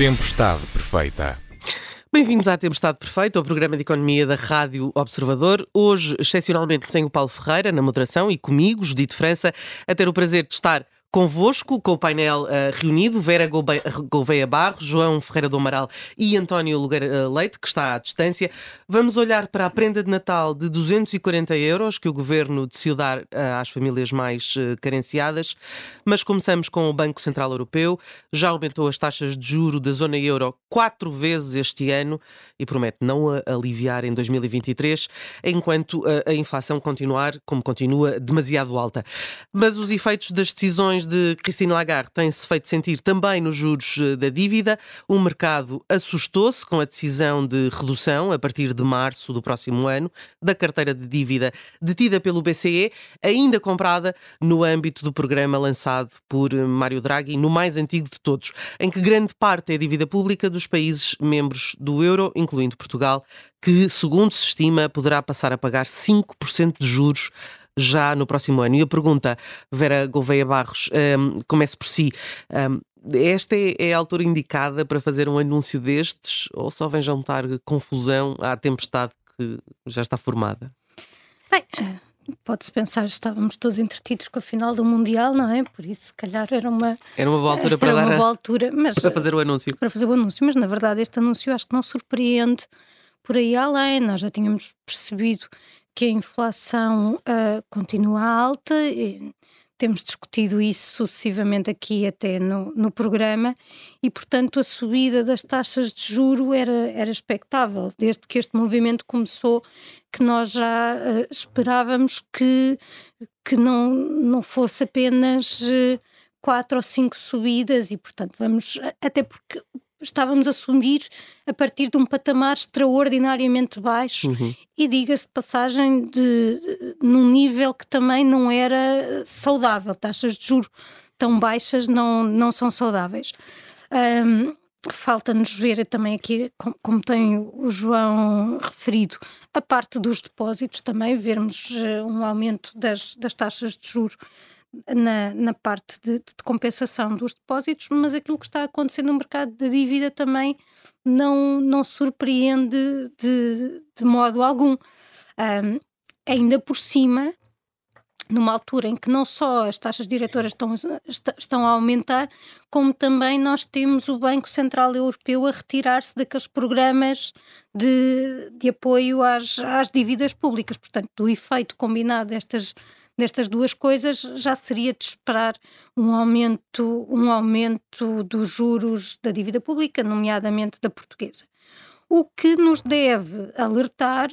Tempestade Perfeita. Bem-vindos à Tempestade Perfeita, o programa de economia da Rádio Observador. Hoje, excepcionalmente, sem o Paulo Ferreira na moderação e comigo, Judite França, a ter o prazer de estar convosco, com o painel uh, reunido, Vera Gouveia Barros, João Ferreira do Amaral e António Lugar uh, Leite, que está à distância. Vamos olhar para a prenda de Natal de 240 euros que o Governo decidiu dar uh, às famílias mais carenciadas, mas começamos com o Banco Central Europeu. Já aumentou as taxas de juro da zona euro quatro vezes este ano e promete não aliviar em 2023, enquanto a inflação continuar, como continua, demasiado alta. Mas os efeitos das decisões de Christine Lagarde têm-se feito sentir também nos juros eh, da dívida. O mercado assustou-se com a decisão de redução, a partir de março do próximo ano, da carteira de dívida detida pelo BCE, ainda comprada no âmbito do programa lançado por eh, Mário Draghi, no mais antigo de todos, em que grande parte é dívida pública dos países membros do euro, incluindo Portugal, que, segundo se estima, poderá passar a pagar 5% de juros já no próximo ano. E a pergunta, Vera Gouveia Barros, um, comece por si. Um, esta é, é, a altura indicada para fazer um anúncio destes ou só vem juntar confusão à tempestade que já está formada? Bem, pode-se pensar, estávamos todos entretidos com a final do Mundial, não é? Por isso, se calhar, era uma. Era uma boa altura para era dar. Uma boa altura, mas, para fazer o anúncio. Para fazer o anúncio, mas na verdade, este anúncio acho que não surpreende por aí além. Nós já tínhamos percebido que a inflação uh, continua alta. temos discutido isso sucessivamente aqui até no, no programa e, portanto, a subida das taxas de juro era, era expectável. Desde que este movimento começou, que nós já uh, esperávamos que, que não, não fosse apenas uh, quatro ou cinco subidas e, portanto, vamos... Até porque estávamos a subir a partir de um patamar extraordinariamente baixo uhum. e diga-se de passagem de, de, num nível que também não era saudável. Taxas de juro tão baixas não, não são saudáveis. Um, Falta-nos ver também aqui, como, como tem o João referido, a parte dos depósitos também, vermos uh, um aumento das, das taxas de juros na, na parte de, de, compensação dos depósitos, mas aquilo que está acontecendo no mercado da dívida também não, não surpreende de, de modo algum. Um, ainda por cima, numa altura em que não só as taxas diretoras estão, estão a aumentar, como também nós temos o Banco Central Europeu a retirar-se daqueles programas de, de apoio às, às dívidas públicas. Portanto, o efeito combinado destas destas duas coisas já seria de esperar um aumento, um aumento dos juros da dívida pública, nomeadamente da portuguesa. O que nos deve alertar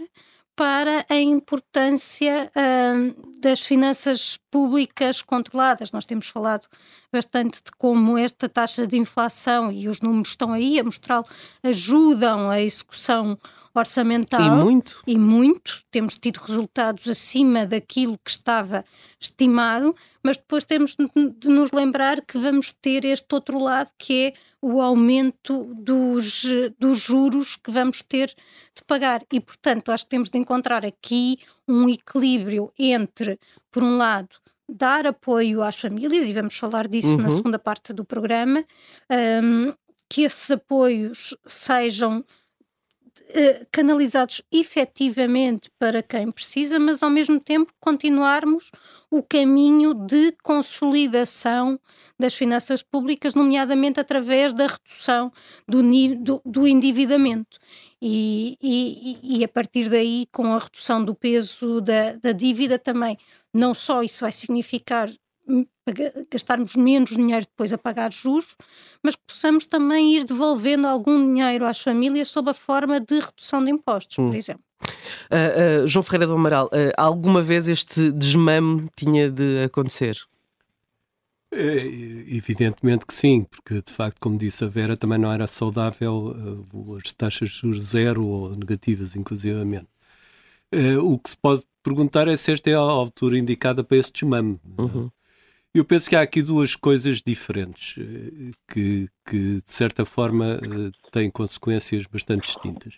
para a importância uh, das finanças públicas controladas. Nós temos falado bastante de como esta taxa de inflação, e os números estão aí a mostrá-lo, ajudam a execução orçamental. E muito. E muito. Temos tido resultados acima daquilo que estava estimado, mas depois temos de nos lembrar que vamos ter este outro lado que é o aumento dos, dos juros que vamos ter de pagar. E, portanto, acho que temos de encontrar aqui um equilíbrio entre, por um lado, dar apoio às famílias, e vamos falar disso uhum. na segunda parte do programa, um, que esses apoios sejam eh, canalizados efetivamente para quem precisa, mas ao mesmo tempo continuarmos o caminho de consolidação das finanças públicas, nomeadamente através da redução do, do, do endividamento. E, e, e, a partir daí, com a redução do peso da, da dívida, também, não só isso vai significar gastarmos menos dinheiro depois a pagar juros, mas que possamos também ir devolvendo algum dinheiro às famílias sob a forma de redução de impostos, hum. por exemplo. Uh, uh, João Ferreira do Amaral, uh, alguma vez este desmame tinha de acontecer? É, evidentemente que sim, porque de facto, como disse a Vera, também não era saudável as taxas de juros zero ou negativas, inclusivamente. o que se pode perguntar é se esta é a altura indicada para esse desmame. Uhum. Eu penso que há aqui duas coisas diferentes eh, que, que de certa forma, eh, têm consequências bastante distintas.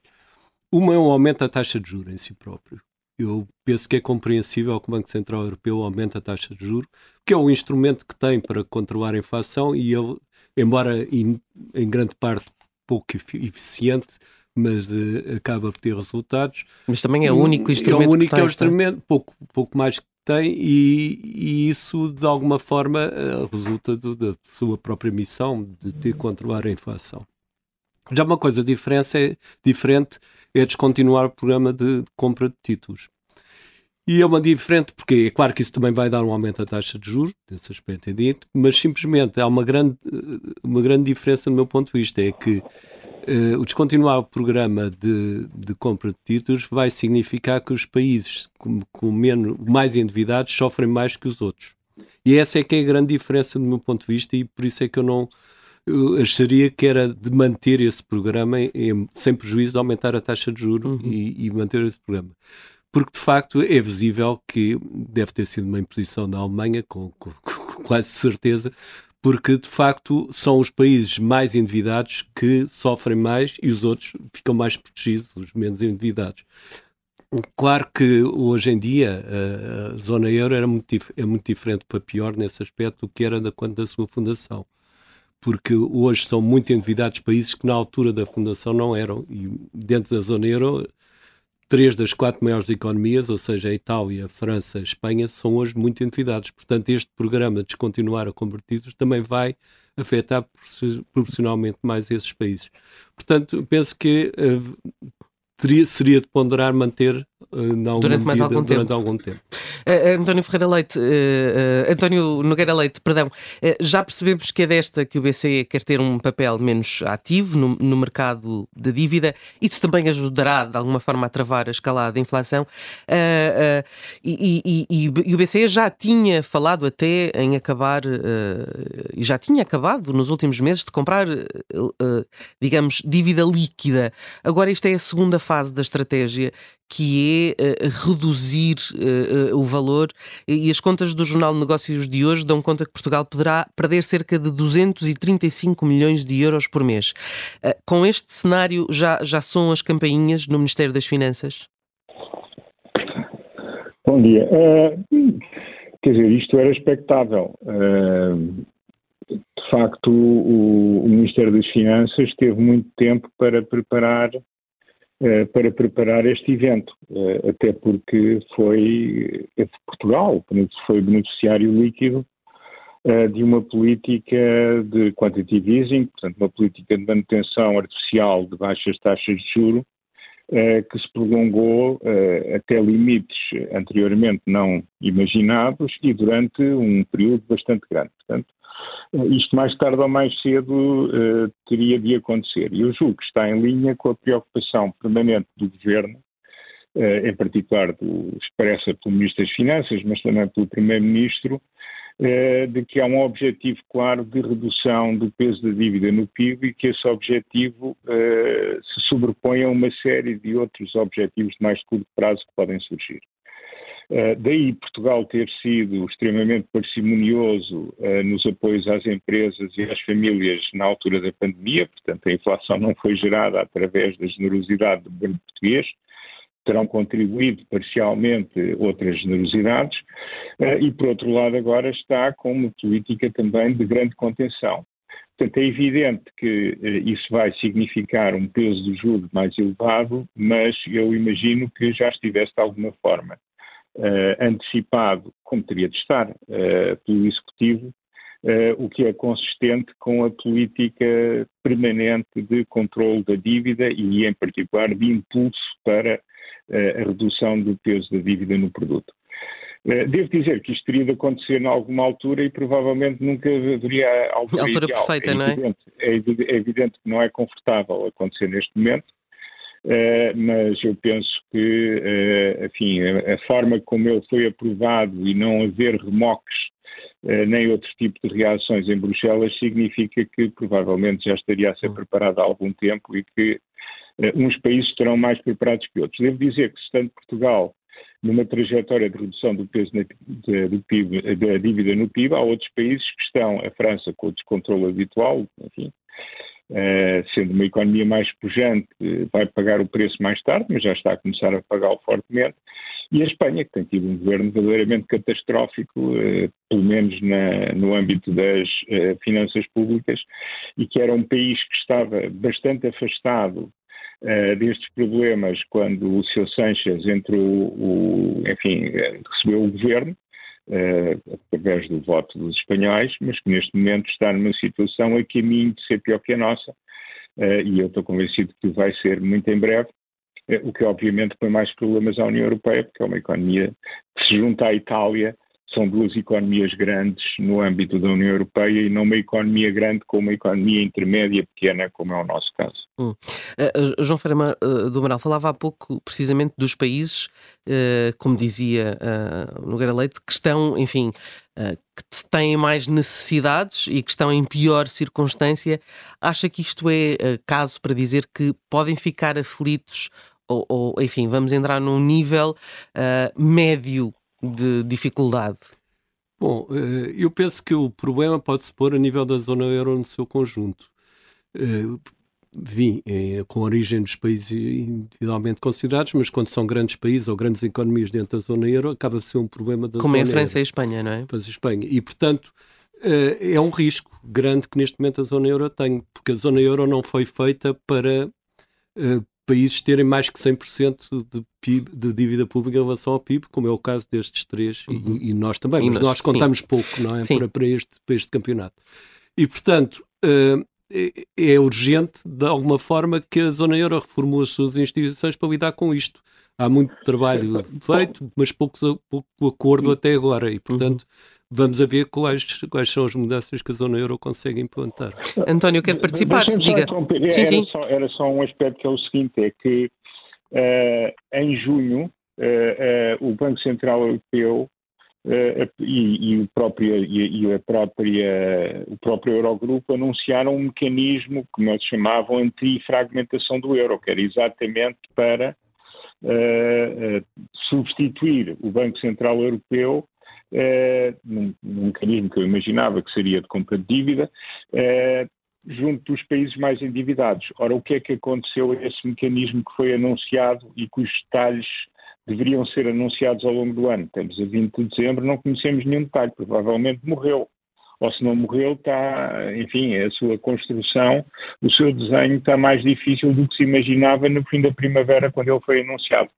Uma é um aumento da taxa de juros em si próprio. Eu penso que é compreensível que o Banco Central Europeu aumente a taxa de juros, que é o instrumento que tem para controlar a inflação e ele, embora em, em grande parte pouco eficiente, mas uh, acaba por ter resultados. Mas também é o único instrumento é o único que tem, é o instrumento, pouco, pouco mais que tem, e, e isso de alguma forma uh, resulta do, da sua própria missão de ter controlar a inflação. Já uma coisa diferente é, diferente é descontinuar o programa de, de compra de títulos. E é uma diferente, porque é claro que isso também vai dar um aumento da taxa de juros, nesse aspecto é dito, mas simplesmente há uma grande, uma grande diferença do meu ponto de vista, é que uh, o descontinuar o programa de, de compra de títulos vai significar que os países com, com menos, mais endividados sofrem mais que os outros. E essa é que é a grande diferença do meu ponto de vista e por isso é que eu não eu acharia que era de manter esse programa em, sem prejuízo de aumentar a taxa de juros uhum. e, e manter esse programa porque de facto é visível que deve ter sido uma imposição da Alemanha, com, com, com, quase certeza, porque de facto são os países mais endividados que sofrem mais e os outros ficam mais protegidos, os menos endividados. Claro que hoje em dia a, zona euro era muito, é muito diferente para pior nesse aspecto do que era da, quando da sua fundação. Porque hoje são muito endividados países que na altura da fundação não eram. E dentro da zona euro três das quatro maiores economias, ou seja, a Itália, a França, a Espanha, são hoje muito endividados. Portanto, este programa de descontinuar a convertidos também vai afetar proporcionalmente mais esses países. Portanto, penso que uh, teria, seria de ponderar manter durante mais algum durante tempo. algum tempo. Uh, António Ferreira Leite, uh, António Nogueira Leite, perdão, já percebemos que é desta que o BCE quer ter um papel menos ativo no, no, mercado da dívida. Isso também ajudará, de alguma forma, a travar a escalada da inflação. E, e, e, e, o BCE já tinha falado até em acabar, e já tinha acabado nos últimos meses de comprar, digamos, dívida líquida. Agora, esta é a segunda fase da estratégia que é uh, reduzir uh, uh, o valor e as contas do Jornal de Negócios de hoje dão conta que Portugal poderá perder cerca de 235 milhões de euros por mês. com este cenário já, já são as campainhas no Ministério das Finanças? Bom dia. quer dizer, isto era expectável. de facto, o, o Ministério das Finanças teve muito tempo para preparar para preparar este evento, eh, até porque foi eh, Portugal, foi beneficiário líquido de uma política de quantitative easing, portanto, uma política de manutenção artificial de baixas taxas de juro, que se prolongou até limites anteriormente não imaginados e durante um período bastante grande. Portanto, isto mais tarde ou mais cedo uh, teria de acontecer. E eu julgo que está em linha com a preocupação permanente do Governo, uh, em particular do, expressa pelo Ministro das Finanças, mas também pelo Primeiro-Ministro, de que há um objetivo claro de redução do peso da dívida no PIB e que esse objetivo se sobrepõe a uma série de outros objetivos de mais curto prazo que podem surgir. Uh, daí Portugal ter sido extremamente parcimonioso uh, nos apoios às empresas e às famílias na altura da pandemia, portanto a inflação não foi gerada através da generosidade do governo português, terão contribuído parcialmente outras generosidades, uh, e por outro lado agora está com uma política também de grande contenção. Portanto, é evidente que isso vai significar um peso de juros mais elevado, mas eu imagino que já estivesse de alguma forma uh, antecipado, como teria de estar, uh, pelo Executivo, Uh, o que é consistente com a política permanente de controle da dívida e, em particular, de impulso para a redução do peso da dívida no produto. Devo dizer que isto teria de acontecer em alguma altura e provavelmente nunca haveria altura, a altura perfeita, é não é? Evidente, é? É evidente que não é confortável acontecer neste momento, Uh, mas eu penso que, uh, enfim, a, a, forma como ele foi aprovado e não haver remoques uh, nem outro tipo de reações em Bruxelas significa que provavelmente já estaria a ser hum. preparado há algum tempo e que uns países estarão mais preparados que outros. Devo dizer que, estando Portugal numa trajetória de redução do peso na, de, do PIB, da dívida no PIB, há outros países que estão, a França com o descontrole habitual, enfim, Uh, sendo uma economia mais pujante, vai pagar o preço mais tarde, mas já está a começar a pagá-lo fortemente. e a Espanha, que tem tido um governo verdadeiramente catastrófico, eh, pelo menos na, no âmbito das eh, finanças públicas, e que era um país que estava bastante afastado destes problemas quando o Sr. Sanchez entrou, o, enfim, recebeu o governo, através do voto dos espanhóis, mas que neste momento está numa situação a caminho de ser pior que a nossa, uh, e eu estou convencido que vai ser muito em breve, o que obviamente põe mais problemas à União Europeia, porque é uma economia que se junta à Itália, são duas economias grandes no âmbito da União Europeia e não uma economia grande com uma economia intermédia pequena, como é o nosso caso. Hum. Uh, João Ferreira uh, do Amaral falava há pouco precisamente dos países, uh, como dizia uh, Nogueira Leite, que estão, enfim, que têm mais necessidades e que estão em pior circunstância. Acha que isto é caso para dizer que podem ficar aflitos ou, ou, enfim, vamos entrar num nível uh, médio de dificuldade? Bom, uh, eu penso que o problema pode-se pôr a nível da zona euro no seu conjunto. Uh, vim com origem dos países individualmente considerados, mas quando são grandes países ou grandes economias dentro da zona euro, acaba de ser um problema da Como zona é a França euro. e a Espanha, não é? Pois a Espanha. E, portanto, é um risco grande que neste momento a zona euro tem, porque a zona euro não foi feita para países terem mais que 100% de, PIB, de dívida pública em relação ao PIB, como é o caso destes três, uhum. e, e, nós também, e mas nós, contamos sim. pouco não é? Para, para, este, para este campeonato. E, portanto, uh, é, é urgente, de alguma forma, que a zona euro reformule as suas instituições para lidar com isto. Há muito trabalho feito, mas poucos, pouco acordo até agora, e, portanto, uhum vamos a ver quais, quais são as mudanças que a zona euro consegue implantar. António, quero participar. Diga. Sim, sim. Era, só, era só um aspecto que é o seguinte, é que uh, em junho uh, uh, o Banco Central Europeu e, e, o próprio, e, e, a própria, o próprio Eurogrupo anunciaram um mecanismo que nós chamavam anti-fragmentação do euro, que era exatamente para substituir o Banco Central Europeu eh, num, num, mecanismo que eu imaginava que seria de compra de dívida, eh, junto dos países mais endividados. Ora, o que é que aconteceu a esse mecanismo que foi anunciado e cujos detalhes deveriam ser anunciados ao longo do ano? Estamos a 20 de dezembro, não conhecemos nenhum detalhe, provavelmente morreu. Ou se não morreu, está, enfim, a sua construção, o seu desenho está mais difícil do que se imaginava no fim da primavera, quando ele foi anunciado.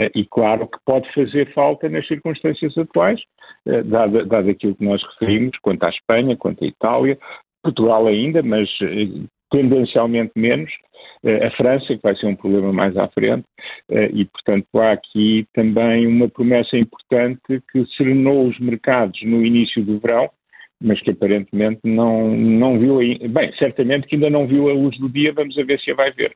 Eh, e claro que pode fazer falta nas circunstâncias atuais, eh, dado, dado aquilo que nós referimos, quanto à Espanha, quanto à Itália, Portugal ainda, mas eh, tendencialmente menos, a França, que vai ser um problema mais à frente, e portanto há aqui também uma promessa importante que serenou os mercados no início do verão, mas que aparentemente não, não viu, bem, certamente que ainda não viu a luz do dia, vamos ver se a vai ver.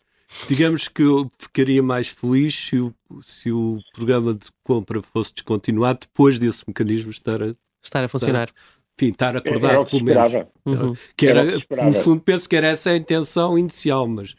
Digamos que eu ficaria mais feliz se o, se o programa de compra fosse descontinuado depois desse mecanismo estar a, estar a funcionar. Estar, enfim, estar acordado, pelo menos. Uhum. Que era, era no fundo, penso que era essa a intenção inicial, mas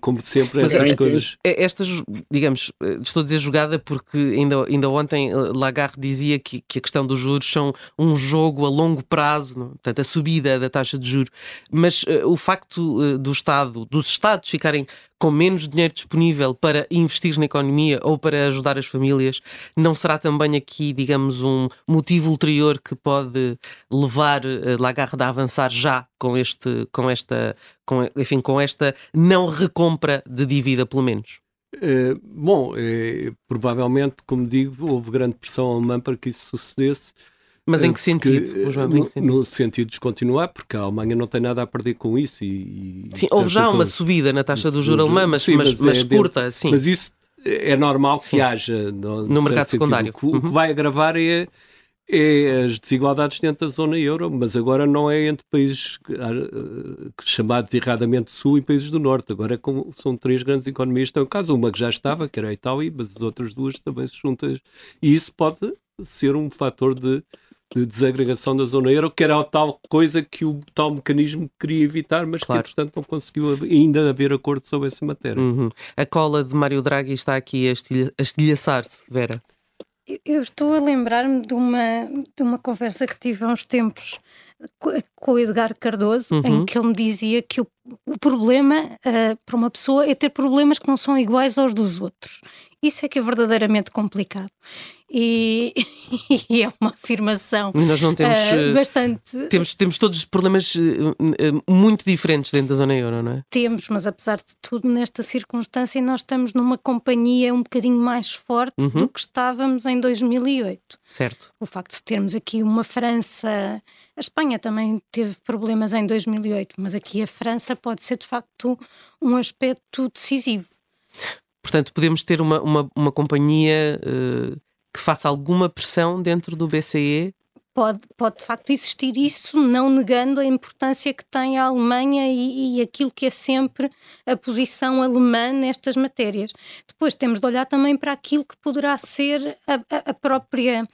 como sempre, Mas estas é, coisas. É, estas, digamos, estou a dizer jogada porque ainda, ainda ontem eh, Lagarde dizia que, que a questão dos juros são um jogo a longo prazo, não? portanto, a subida da taxa de juros. Mas uh, o facto uh, do Estado, dos Estados ficarem com menos dinheiro disponível para investir na economia ou para ajudar as famílias, não será também aqui, digamos, um motivo ulterior que pode levar uh, Lagarde a avançar já com este, com esta, com, enfim, com esta não recompra de dívida, pelo menos? É, bom, é, provavelmente, como digo, houve grande pressão alemã para que isso sucedesse. Mas em que porque, sentido, João? No, sentido? no sentido de descontinuar, porque a Alemanha não tem nada a perder com isso. E, sim, houve já uma subida na taxa do juro alemã, mas, sim, mas, mas, mas é curta, dentro, sim. Mas isso é normal que sim. haja no, no mercado secundário. O que, uhum. o que vai agravar é é as desigualdades dentro da zona euro, mas agora não é entre países uh, chamados erradamente Sul e países do Norte. Agora é como, são três grandes economias. Então, caso uma que já estava, que era a Itália, mas as outras duas também se juntam. E isso pode ser um fator de, de desagregação da zona euro, que era a tal coisa que o tal mecanismo queria evitar, mas claro. que, entretanto, não conseguiu ainda haver acordo sobre essa matéria. Uhum. A cola de Mário Draghi está aqui a estilhaçar-se, Vera. Eu estou a lembrar-me de uma, de uma conversa que tive há uns tempos com o Edgar Cardoso, uhum. em que ele me dizia que o, o problema uh, para uma pessoa é ter problemas que não são iguais aos dos outros. Isso é que é verdadeiramente complicado. E, e é uma afirmação nós não temos, uh, bastante. Temos, temos todos problemas uh, muito diferentes dentro da zona euro, não é? Temos, mas apesar de tudo, nesta circunstância, nós estamos numa companhia um bocadinho mais forte uhum. do que estávamos em 2008. Certo. O facto de termos aqui uma França. A Espanha também teve problemas em 2008, mas aqui a França pode ser de facto um aspecto decisivo. Portanto, podemos ter uma, uma, uma companhia uh, que faça alguma pressão dentro do BCE? Pode, pode de facto existir isso, não negando a importância que tem a Alemanha e, e aquilo que é sempre a posição alemã nestas matérias. Depois temos de olhar também para aquilo que poderá ser a, a, a própria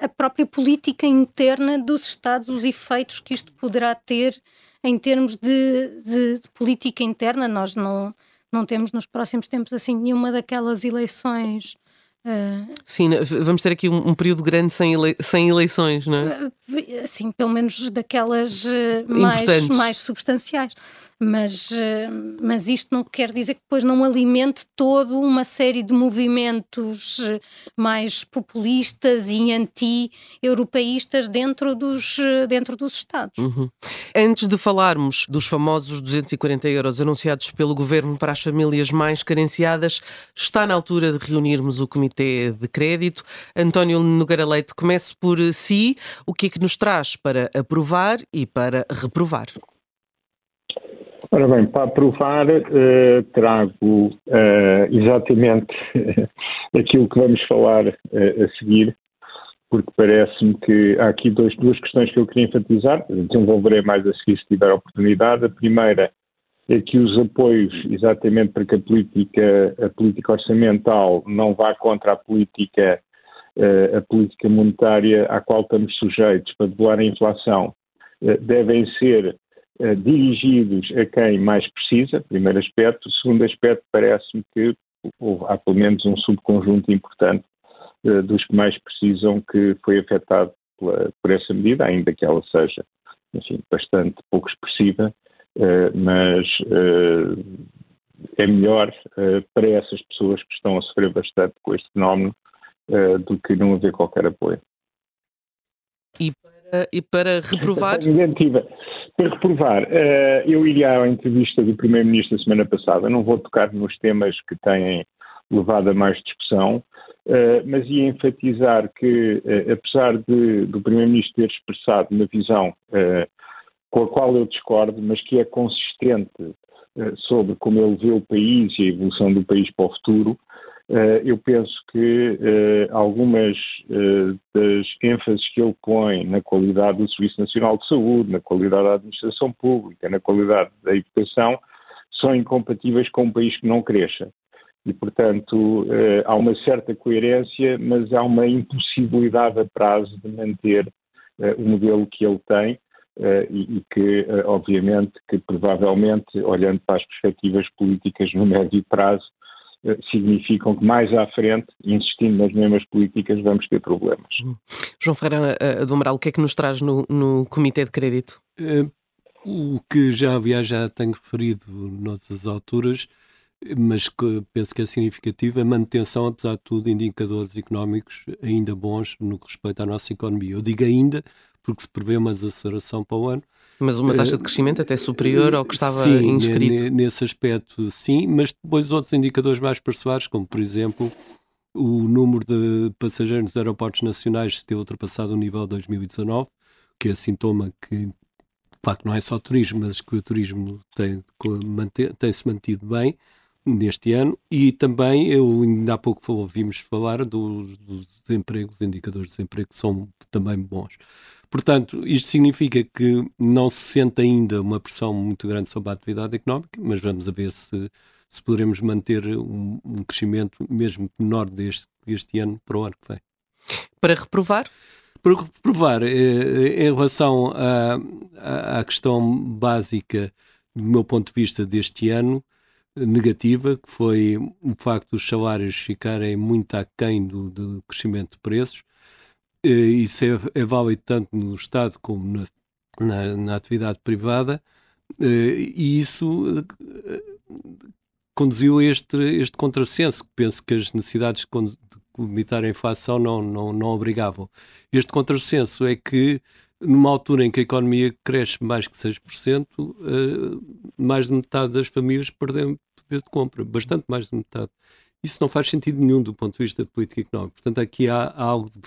a, própria política interna dos Estados, os efeitos que isto poderá ter em termos de, de, de política interna. Nós não, não temos nos próximos tempos assim nenhuma daquelas eleições Uh, Sim, vamos ter aqui um, um período grande sem, ele, sem eleições, não é? Uh, sim, pelo menos daquelas uh, mais, mais substanciais. Mas, mas isto não quer dizer que depois não alimente toda uma série de movimentos mais populistas e anti-europeístas dentro dos, dentro dos Estados. Uhum. Antes de falarmos dos famosos 240 euros anunciados pelo governo para as famílias mais carenciadas, está na altura de reunirmos o Comitê Comitê de Crédito. António Nogueira Leite, comece por si. O que é que nos traz para aprovar e para reprovar? Ora bem, para aprovar, uh, trago uh, exatamente aquilo que vamos falar uh, a seguir, porque parece-me que há aqui dois, duas questões que eu queria enfatizar, desenvolverei mais a seguir se tiver oportunidade. A primeira é que os apoios, exatamente para que a política, a política orçamental não vá contra a política, eh, a política monetária à qual estamos sujeitos para debelar a inflação, eh, devem ser eh, dirigidos a quem mais precisa, primeiro aspecto. Segundo aspecto, parece-me que há pelo menos um subconjunto importante dos que mais precisam que foi afetado pela, por essa medida, ainda que ela seja, enfim, bastante pouco expressiva, eh, mas eh, é melhor eh, para essas pessoas que estão a sofrer bastante com este fenómeno do que não haver qualquer apoio. E para, e para reprovar? Para reprovar, eu iria à entrevista do Primeiro-Ministro da semana passada, não vou tocar nos temas que têm levado a mais discussão, mas ia enfatizar que, apesar de, do Primeiro-Ministro ter expressado uma visão com a qual eu discordo, mas que é consistente uh, sobre como ele vê o país e a evolução do país para o futuro, uh, eu penso que uh, algumas das ênfases que ele põe na qualidade do Serviço Nacional de Saúde, na qualidade da administração pública, na qualidade da educação, são incompatíveis com um país que não cresça. E, portanto, há uma certa coerência, mas há uma impossibilidade a prazo de manter o modelo que ele tem, e, e, que, obviamente, que provavelmente, olhando para as perspectivas políticas no médio prazo, significam que mais à frente, insistindo nas mesmas políticas, vamos ter problemas. Hum. João Ferreira do Amaral, o que é que nos traz no, no Comitê de Crédito? o que já, aliás, já tenho referido noutras alturas, mas que penso que é significativo, a manutenção, apesar de tudo, de indicadores económicos ainda bons no que respeita à nossa economia. Eu digo ainda porque se prevê uma desaceleração para o ano. Mas uma taxa de crescimento até superior ao que estava sim, inscrito. nesse aspecto sim, mas depois outros indicadores mais parcelares, como por exemplo o número de passageiros nos aeroportos nacionais ter ultrapassado o nível de 2019, que é sintoma que de facto não é só turismo, mas que o turismo tem, tem se mantido bem neste ano e também eu ainda há pouco ouvimos falar dos, dos desempregos, indicadores de desemprego que são também bons. Portanto, isto significa que não se sente ainda uma pressão muito grande sobre a atividade económica, mas vamos a ver se, se poderemos manter um, um crescimento mesmo menor deste, deste ano para o ano que vem. Para reprovar? Para reprovar, eh, em relação à, à questão básica, do meu ponto de vista, deste ano, negativa, que foi o facto dos salários ficarem muito aquém do, do crescimento de preços. Isso é, é válido tanto no Estado como na, na, na atividade privada, e isso conduziu a este, este contrassenso, que penso que as necessidades de limitar a inflação não, não, não obrigavam. Este contrassenso é que, numa altura em que a economia cresce mais que 6%, uh, mais de metade das famílias perdem poder de compra, bastante mais de metade. Isso não faz sentido nenhum do ponto de vista da política económica. Portanto, aqui há, há algo de,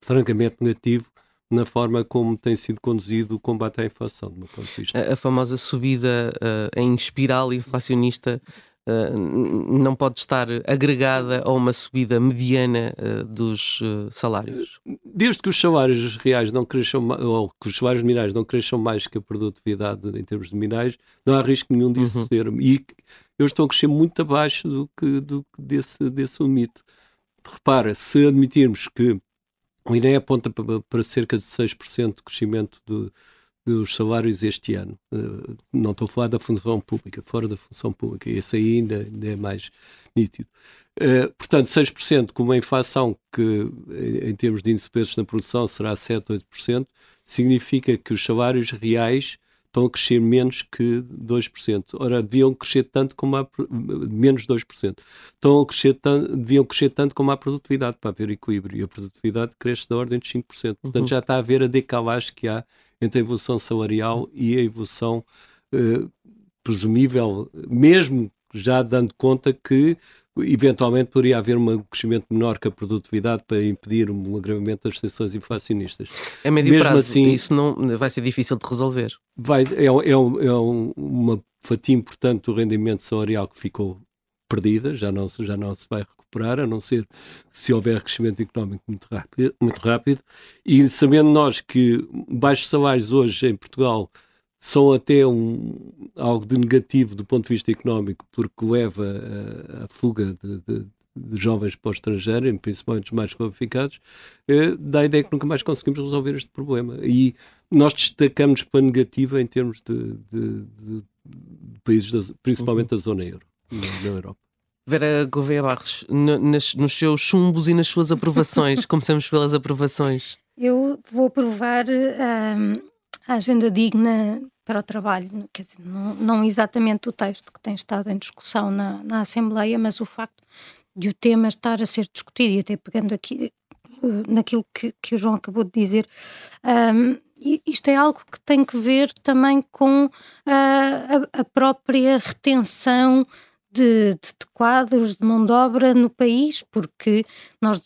francamente negativo na forma como tem sido conduzido o combate à inflação, do meu ponto de vista. A, a famosa subida uh, em espiral inflacionista não pode estar agregada a uma subida mediana uh, dos salários? Desde que os salários reais não cresçam, ou que os salários minerais não cresçam mais que a produtividade em termos de minerais, não há risco nenhum disso uhum. ser. E eu estou a crescer muito abaixo do que, do, desse, desse limite. Repara, se admitirmos que o INE aponta para cerca de 6% de crescimento de, dos salários este ano. Eh, não estou a falar da função pública, fora da função pública. Esse aí ainda, ainda é mais nítido. Uh, portanto, 6% com uma inflação que, em termos de índice de preços na produção, será 7, 8%, significa que os salários reais estão a crescer menos que 2%. Ora, deviam crescer tanto como a menos 2%. Estão a crescer tanto, deviam crescer tanto como a produtividade para haver equilíbrio. E a produtividade cresce da ordem de 5%. Portanto, uhum. já está a haver a decalagem que há entre a evolução salarial e a evolução eh, presumível, mesmo já dando conta que eventualmente poderia haver um crescimento menor que a produtividade para impedir um agravamento das tensões inflacionistas. A médio Mesmo prazo, assim, isso não vai ser difícil de resolver. Vai, é, é, é uma fatia importante do rendimento salarial que ficou perdida, já não, já não se vai recuperar, a não ser se houver crescimento económico muito rápido, muito rápido. E sabendo nós que baixos salários hoje em Portugal são até um, algo de negativo do ponto de vista económico, porque leva a, a fuga de, de, de, jovens para o estrangeiro, principalmente os mais qualificados, eh, dá a ideia que nunca mais conseguimos resolver este problema. E nós destacamos para negativa em termos de, de países, da, principalmente uhum. da zona euro, na Europa. Vera Gouveia Barros, no, nas, nos seus chumbos e nas suas aprovações, começamos pelas aprovações. Eu vou aprovar um, a agenda digna para o trabalho, quer dizer, não, não, exatamente o texto que tem estado em discussão na, na Assembleia, mas o facto de o tema estar a ser discutido e até pegando aqui naquilo que, que o João acabou de dizer, um, isto é algo que tem que ver também com uh, a, a própria retenção de, de, de, quadros de mão de obra no país, porque nós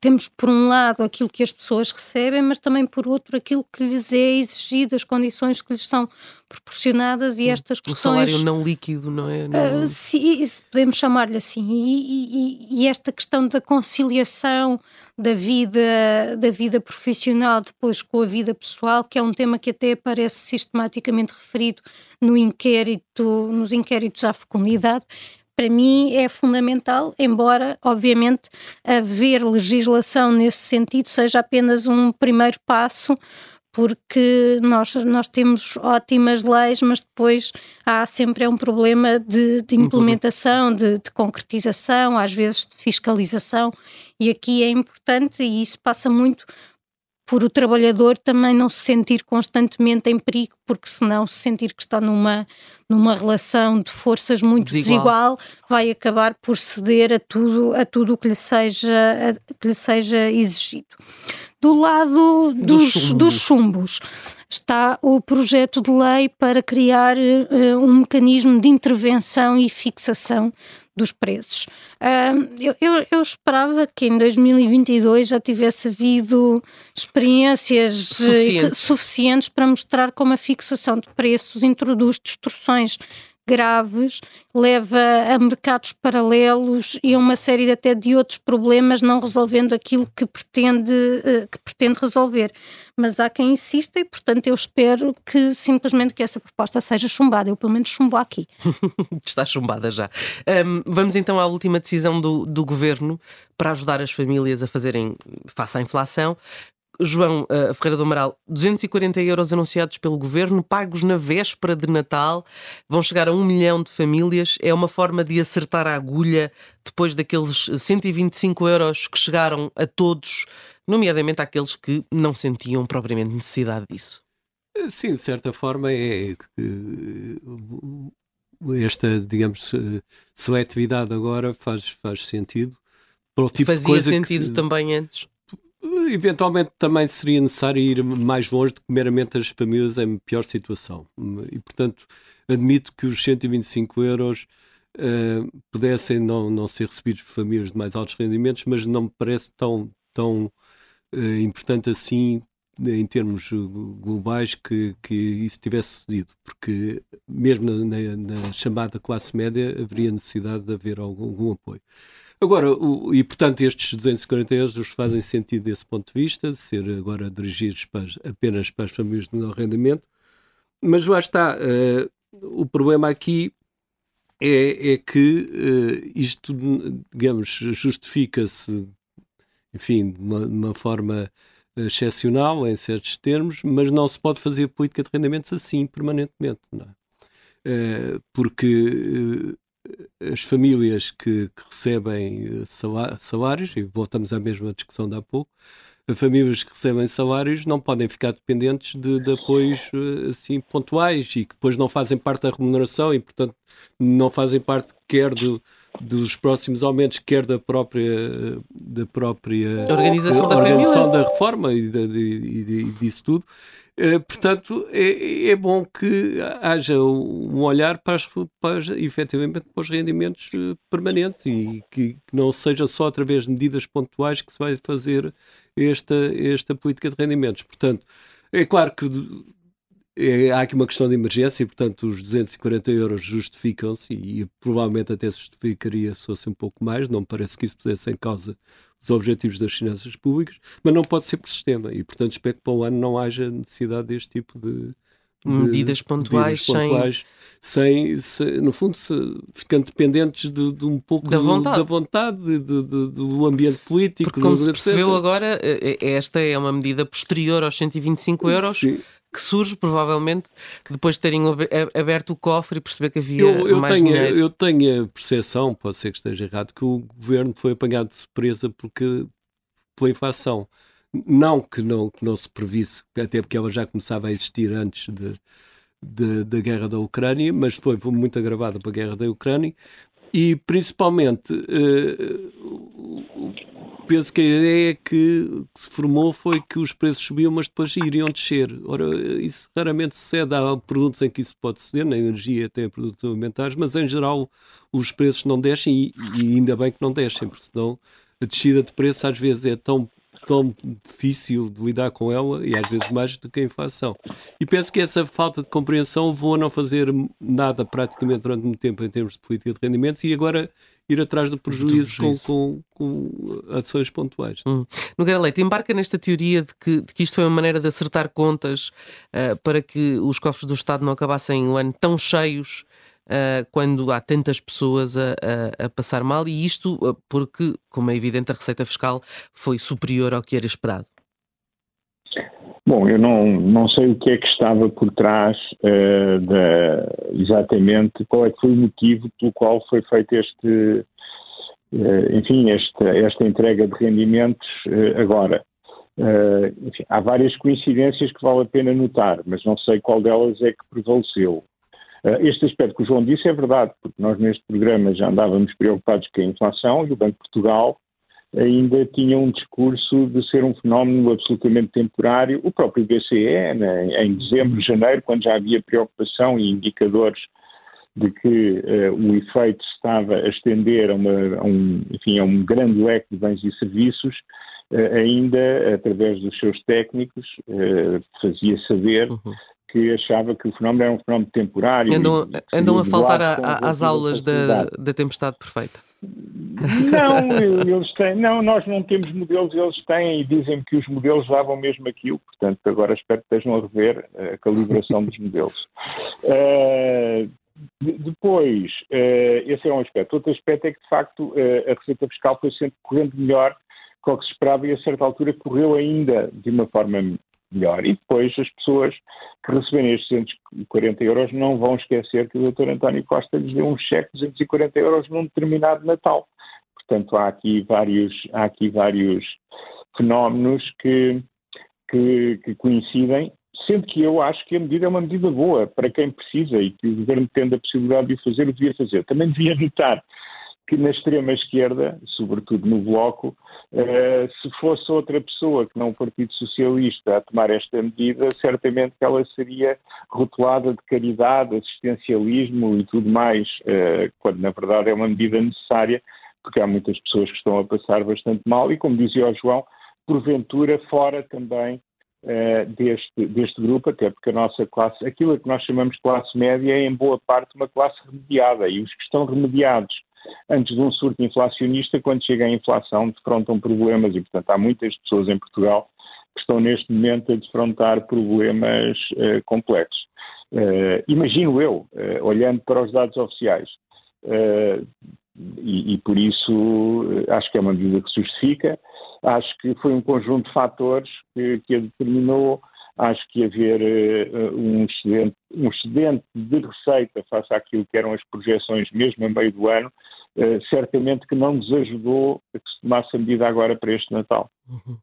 temos, por um lado, aquilo que as pessoas recebem, mas também, por outro, aquilo que lhes é exigido, as condições que lhes são proporcionadas e estas questões. O salário não líquido, não é? Não... Uh, sim, podemos chamar-lhe assim. E, e, e, esta questão da conciliação da vida, da vida profissional depois com a vida pessoal, que é um tema que até aparece sistematicamente referido no inquérito, nos inquéritos à fecundidade, para mim é fundamental, embora, obviamente, haver legislação nesse sentido seja apenas um primeiro passo, porque nós, nós temos ótimas leis, mas depois há sempre é um problema de, de implementação, de, de, concretização, às vezes de fiscalização, e aqui é importante, e isso passa muito por o trabalhador também não se sentir constantemente em perigo, porque senão se sentir que está numa, numa relação de forças muito desigual. desigual, vai acabar por ceder a tudo a tudo o que lhe seja, a, que lhe seja exigido. Do lado dos, dos, dos chumbos está o projeto de lei para criar uh, um mecanismo de intervenção e fixação dos preços. Uh, eu, eu, eu, esperava que em 2022 já tivesse havido experiências eh, suficientes. suficientes para mostrar como a fixação de preços introduz distorções graves, leva a mercados paralelos e a uma série até de outros problemas, não resolvendo aquilo que pretende, eh, que pretende resolver. Mas há quem insista e, portanto, eu espero que simplesmente que essa proposta seja chumbada. Eu, pelo menos, chumbo aqui. Está chumbada já. Um, vamos então à última decisão do, do governo para ajudar as famílias a fazerem face à inflação. João uh, Ferreira do Amaral, 240 euros anunciados pelo governo, pagos na véspera de Natal, vão chegar a um milhão de famílias. É uma forma de acertar a agulha depois daqueles 125 euros que chegaram a todos, nomeadamente àqueles que não sentiam propriamente necessidade disso. Sim, de certa forma é esta, digamos, seletividade agora faz, faz sentido para o tipo Fazia de coisa sentido que, também antes? Eventualmente também seria necessário ir mais longe do que meramente as famílias em pior situação. E, portanto, admito que os 125 euros uh, pudessem não, não ser recebidos por famílias de mais altos rendimentos, mas não me parece tão, tão uh, importante assim em termos globais que, que isso tivesse sucedido, porque mesmo na, na, na chamada classe média haveria necessidade de haver algum, algum apoio. Agora, o, e portanto, estes 240 euros fazem sentido desse ponto de vista, de ser agora dirigidos para, apenas para as famílias de menor rendimento, mas lá está. Uh, o problema aqui é, é que uh, isto, digamos, justifica-se, enfim, de uma, de uma, forma excepcional em certos termos, mas não se pode fazer política de rendimentos assim permanentemente, não é? Uh, porque as famílias que, que recebem eh, salários, e voltamos à mesma discussão de há pouco, famílias que recebem salários não podem ficar dependentes de, de, apoios eh, assim pontuais e que depois não fazem parte da remuneração e, portanto, não fazem parte quer do, dos próximos aumentos, quer da própria, da própria organização, da, organização da reforma e, de, e, e disso tudo. Eh, portanto, é, é, bom que haja um olhar para, as, para, efetivamente, para os rendimentos eh, permanentes e que, não seja só através de medidas pontuais que se vai fazer esta, esta política de rendimentos. Portanto, é claro que há aqui uma questão de emergência e, portanto, os 240 euros justificam-se e, e, provavelmente até se justificaria se fosse um pouco mais. Não me parece que isso pusesse em causa os objetivos das finanças públicas, mas não pode ser por sistema e, portanto, espero que para o ano não haja necessidade deste tipo de, de medidas pontuais, medidas pontuais sem... sem, no fundo, se, ficando dependentes de, de, um pouco da vontade, da vontade de, do ambiente político. Porque, como se percebeu agora, eh, eh, esta é uma medida posterior aos 125 euros. Sim que surge provavelmente depois de terem aberto o cofre e perceber que havia eu, eu mais tenho, dinheiro. Eu tenho a percepção, pode ser que esteja errado, que o governo foi apanhado de surpresa porque, pela inflação. Não que não, que não se previsse, até porque ela já começava a existir antes de, de, da guerra da Ucrânia, mas foi muito agravada pela guerra da Ucrânia, e principalmente uh, penso que a ideia que, se formou foi que os preços subiam, mas depois iriam descer. Ora, isso raramente sucede. Há produtos em que isso pode suceder, na energia tem produtos alimentares, mas em geral os preços não descem e, e ainda bem que não descem, porque senão a descida de preço às vezes é tão tão difícil de lidar com ela e às vezes mais do que a inflação. E penso que essa falta de compreensão levou a não fazer nada praticamente durante muito tempo em termos de política de rendimentos e agora ir atrás do prejuízo, do prejuízo. Com, com, com, ações pontuais. Hum. Nogueira Leite, embarca nesta teoria de que, de que isto foi uma maneira de acertar contas uh, para que os cofres do Estado não acabassem o ano tão cheios uh, quando há tantas pessoas a, a, a passar mal, e isto uh, porque, como é evidente, a receita fiscal foi superior ao que era esperado. Bom, eu não, não sei o que é que estava por trás uh, da, exatamente, qual é que foi o motivo pelo qual foi feito este, uh, enfim, esta, esta entrega de rendimentos uh, agora. Enfim, há várias coincidências que vale a pena notar, mas não sei qual delas é que prevaleceu. Este aspecto que o João disse é verdade, porque nós neste programa já andávamos preocupados com a inflação e o Banco de Portugal ainda tinha um discurso de ser um fenómeno absolutamente temporário. O próprio BCE, né, em dezembro, janeiro, quando já havia preocupação e indicadores de que uh, o efeito estava a estender a, uma, a, um, enfim, a um grande leque de bens e serviços, uh, ainda, através dos seus técnicos, uh, fazia saber uhum que achava que o fenómeno era um fenómeno temporário. Andam, andam a faltar a, às aulas da, da tempestade perfeita. Não, eles têm, não, nós não temos modelos, eles têm e dizem que os modelos davam mesmo aquilo, portanto agora espero que estejam a rever a calibração dos modelos. Uh, depois, uh, esse é um aspecto. Outro aspecto é que, de facto, uh, a receita fiscal foi sempre correndo melhor do que se esperava e, a certa altura, correu ainda de uma forma melhor. E depois as pessoas que receberem estes 240 euros não vão esquecer que o Dr. António Costa lhes deu um cheque de 240 euros num determinado Natal. Portanto, há aqui vários, há aqui vários fenómenos que, que, que coincidem, sendo que eu acho que a medida é uma medida boa para quem precisa e que o governo tendo a possibilidade de o fazer, o devia fazer. Também devia notar que na extrema-esquerda, sobretudo no Bloco, eh, se fosse outra pessoa que não o Partido Socialista a tomar esta medida, certamente que ela seria rotulada de caridade, assistencialismo e tudo mais, eh, quando na verdade é uma medida necessária, porque há muitas pessoas que estão a passar bastante mal e, como dizia o João, porventura fora também Uh, deste, deste grupo, até porque a nossa classe, aquilo que nós chamamos de classe média, é em boa parte uma classe remediada e os que estão remediados antes de um surto inflacionista, quando chega a inflação, defrontam problemas e, portanto, há muitas pessoas em Portugal que estão neste momento a defrontar problemas uh, complexos. Uh, imagino eu, uh, olhando para os dados oficiais, e, e, por isso acho que é uma medida que se justifica, acho que foi um conjunto de fatores que, que a determinou, acho que haver um, excedente, um excedente de receita face àquilo que eram as projeções mesmo a meio do ano, eh, certamente que não nos ajudou a que se tomasse a medida agora para este Natal. Uhum.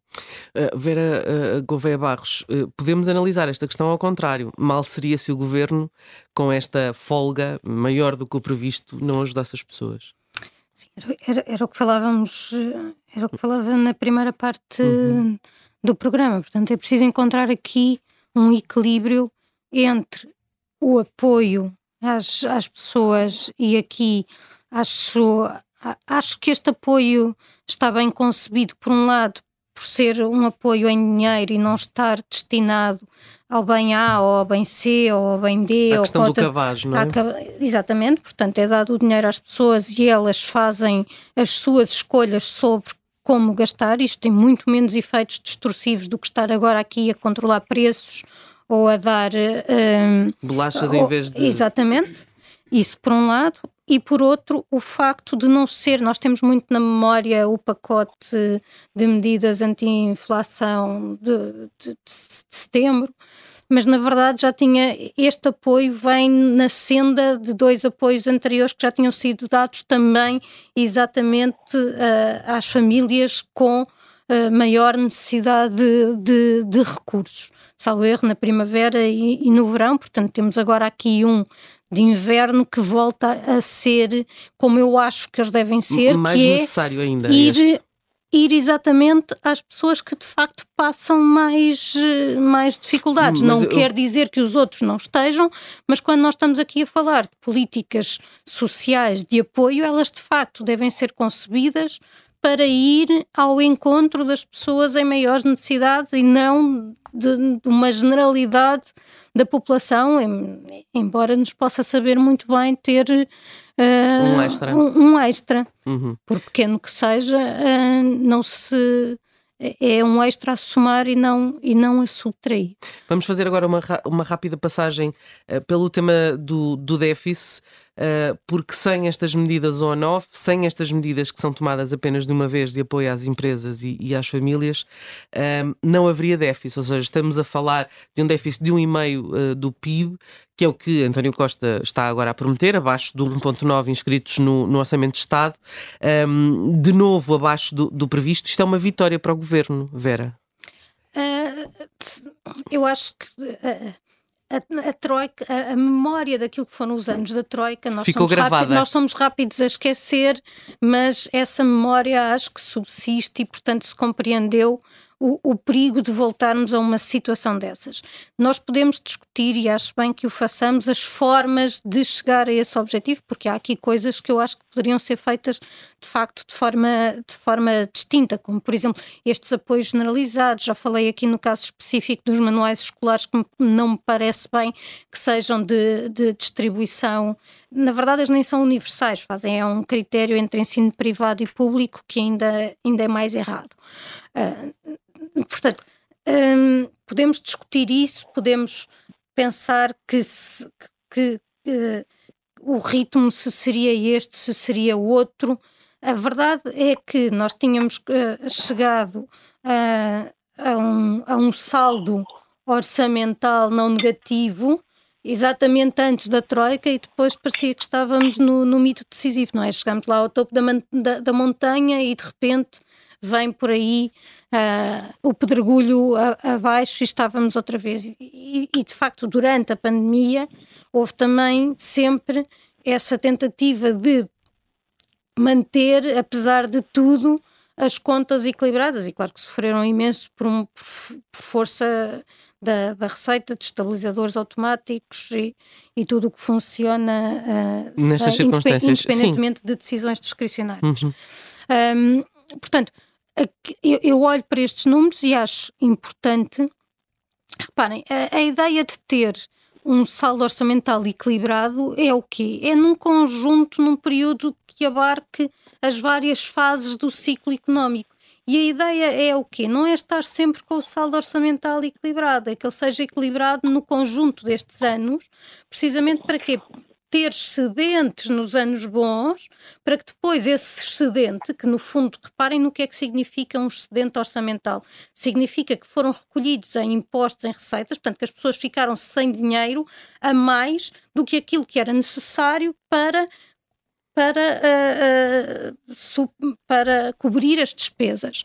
Uh, Vera uh, Gouveia Barros, uh, podemos analisar esta questão ao contrário. Mal seria se o governo, com esta folga maior do que o previsto, não ajudasse as pessoas? Sim, era, era, o que falávamos, era o que falava na primeira parte uhum. Do programa. Portanto, é preciso encontrar aqui um equilíbrio entre o apoio às, às pessoas e aqui Acho, acho que este apoio está bem concebido, por um lado, por ser um apoio em dinheiro e não estar destinado ao bem A ou ao bem C ou ao bem D. A questão ou do cabaz, não é? Exatamente, portanto é dado o dinheiro às pessoas e elas fazem as suas escolhas sobre como gastar. Isto tem muito menos efeitos distorcivos do que estar agora aqui a controlar preços ou a dar... Um, Bolachas ou, em vez de... Exatamente. Isso por um lado e por outro o facto de não ser, nós temos muito na memória o pacote de medidas anti-inflação de, de, de, setembro, mas na verdade já tinha, este apoio vem na senda de dois apoios anteriores que já tinham sido dados também exatamente uh, às famílias com uh, maior necessidade de, de, recursos. Salvo erro, na primavera e, e no verão, portanto temos agora aqui um de inverno que volta a ser como eu acho que eles devem ser, mais que é necessário ainda ir, este. Ir exatamente às pessoas que de facto passam mais, mais dificuldades. Mas não eu... quer dizer que os outros não estejam, mas quando nós estamos aqui a falar de políticas sociais de apoio, elas de facto devem ser concebidas para ir ao encontro das pessoas em maiores necessidades e não de, de uma generalidade da população, embora nos possa saber muito bem ter uh, um extra, um, um extra. Uhum. por pequeno que seja, uh, não se é um extra a somar e não, e não a subtrair. Vamos fazer agora uma, uma rápida passagem uh, pelo tema do, do déficit. Uh, porque sem estas medidas on-off, sem estas medidas que são tomadas apenas de uma vez de apoio às empresas e, e às famílias, uh, não haveria déficit. Ou seja, estamos a falar de um déficit de 1,5% uh, do PIB, que é o que António Costa está agora a prometer, abaixo do 1,9% inscritos no, no, Orçamento de Estado, um, de novo abaixo do, do previsto. Isto é uma vitória para o governo, Vera? eu acho que a, a, troika, a, a, memória daquilo que foram os anos da Troika, nós Ficou somos, nós somos rápidos a esquecer, mas essa memória acho que subsiste e, portanto, se compreendeu o, o, perigo de voltarmos a uma situação dessas. Nós podemos discutir, e acho bem que o façamos, as formas de chegar a esse objetivo, porque há aqui coisas que eu acho que poderiam ser feitas de facto de forma, de forma distinta, como por exemplo estes apoios generalizados. Já falei aqui no caso específico dos manuais escolares que não me parece bem que sejam de, de distribuição. Na verdade, eles nem são universais, fazem é um critério entre ensino privado e público que ainda, ainda é mais errado. Uh, Portanto, hum, podemos discutir isso, podemos pensar que, se, que, que o ritmo se seria este, se seria outro. A verdade é que nós tínhamos uh, chegado a, a, um, a um saldo orçamental não negativo exatamente antes da Troika e depois parecia que estávamos no, no mito decisivo, não é? Chegámos lá ao topo da, da, da montanha e de repente vem por aí uh, o pedregulho abaixo e estávamos outra vez. E, e, de facto, durante a pandemia, houve também sempre essa tentativa de manter, apesar de tudo, as contas equilibradas. E claro que sofreram imenso por, um, por força da, da, receita, de estabilizadores automáticos e, e tudo o que funciona uh, Nessas sem, circunstâncias, independentemente sim. de decisões discricionárias. Uhum. Um, portanto, eu, olho para estes números e acho importante. Reparem, a, a ideia de ter um saldo orçamental equilibrado é o quê? É num conjunto, num período que abarque as várias fases do ciclo económico. E a ideia é o quê? Não é estar sempre com o saldo orçamental equilibrado, é que ele seja equilibrado no conjunto destes anos, precisamente para quê? Ter excedentes nos anos bons, para que depois esse excedente, que no fundo, reparem no que é que significa um excedente orçamental, significa que foram recolhidos em impostos, em receitas, portanto que as pessoas ficaram sem dinheiro a mais do que aquilo que era necessário para para, uh, uh, para cobrir as despesas.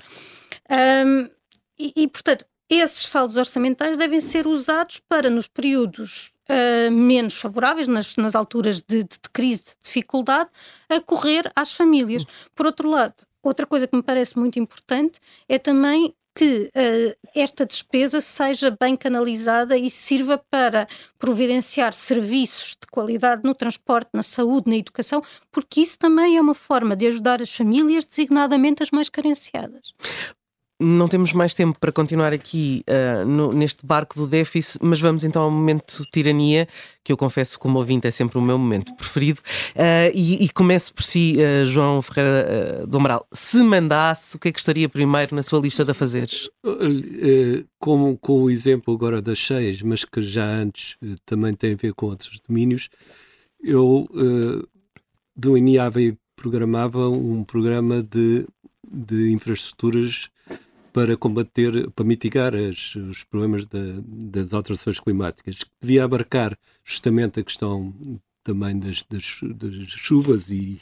Um, e, e, portanto, esses saldos orçamentais devem ser usados para, nos períodos uh, menos favoráveis, nas, nas alturas de, de, de, crise, de dificuldade, a correr às famílias. Por outro lado, outra coisa que me parece muito importante é também que uh, esta despesa seja bem canalizada e sirva para providenciar serviços de qualidade no transporte, na saúde, na educação, porque isso também é uma forma de ajudar as famílias, designadamente as mais carenciadas não temos mais tempo para continuar aqui uh, no, neste barco do déficit, mas vamos então ao momento tirania, que eu confesso como ouvinte é sempre o meu momento preferido. Uh, e, e começo por si, uh, João Ferreira do Amaral. Se mandasse, o que é que estaria primeiro na sua lista de afazeres? Como com o exemplo agora das cheias, mas que já antes também tem a ver com outros domínios, eu delineava e programava um programa de, de infraestruturas para combater, para mitigar as, os problemas das alterações climáticas, que devia abarcar justamente a questão também das, das, das chuvas e,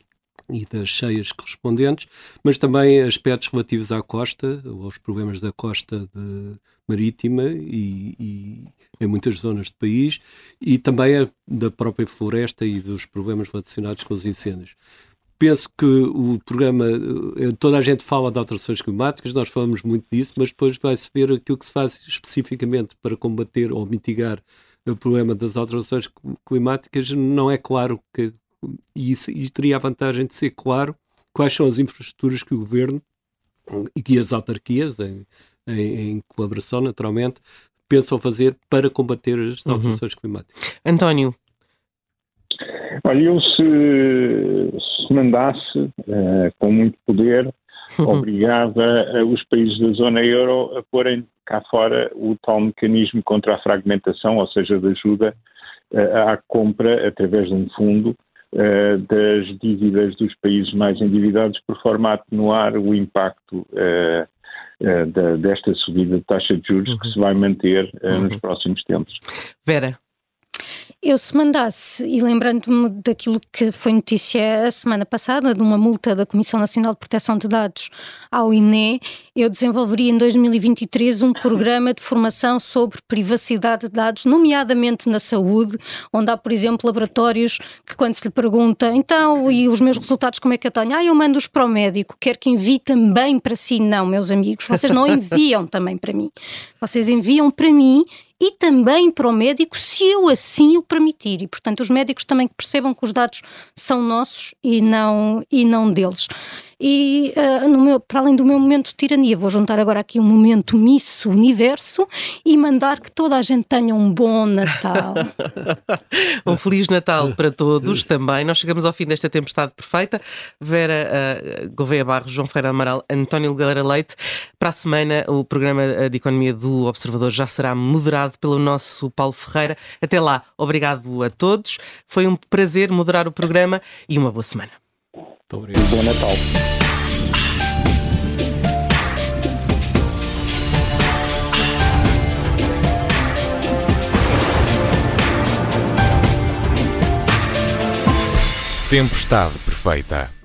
e das cheias correspondentes, mas também aspectos relativos à costa, aos problemas da costa de, marítima e, e, em muitas zonas do país, e também da própria floresta e dos problemas relacionados com os incêndios penso que o programa, eh, toda a gente fala de alterações climáticas, nós falamos muito disso, mas depois vai-se ver aquilo que se faz especificamente para combater ou mitigar o problema das alterações climáticas, não é claro que, e isso, isso teria a vantagem de ser claro quais são as infraestruturas que o governo e que as autarquias, em, em, em colaboração naturalmente, pensam fazer para combater as uhum. alterações uhum. climáticas. António, Olha, eu se, se mandasse, uh, com muito poder, obrigava os países da zona euro a porem cá fora o tal mecanismo contra a fragmentação, ou seja, de ajuda uh, à compra através de um fundo das dívidas dos países mais endividados, por forma a atenuar o impacto desta subida de taxa de juros uhum. que se vai manter uhum. nos próximos tempos. Vera, eu, se mandasse, e lembrando-me daquilo que foi notícia a semana passada, de uma multa da Comissão Nacional de Proteção de Dados ao INE, eu desenvolveria em 2023 um programa de formação sobre privacidade de dados, nomeadamente na saúde, onde há, por exemplo, laboratórios que, quando se lhe pergunta, então, e os meus resultados, como é que eu tenho? Ah, eu mando-os para o médico, quer que envie também para si. Não, meus amigos, vocês não enviam também para mim. Vocês enviam para mim e também para o médico, se eu assim o permitir. E, portanto, os médicos também percebam que os dados são nossos e não, e não deles. E uh, no meu, para além do meu momento de tirania, vou juntar agora aqui um momento Miss Universo e mandar que toda a gente tenha um bom Natal. um Feliz Natal para todos também. Nós chegamos ao fim desta tempestade perfeita. Vera uh, Gouveia Barros, João Ferreira Amaral, António Galera Leite. Para a semana, o programa de Economia do Observador já será moderado pelo nosso Paulo Ferreira. Até lá, obrigado a todos. Foi um prazer moderar o programa e uma boa semana. Muito obrigado. Bom Natal. Tempestade perfeita.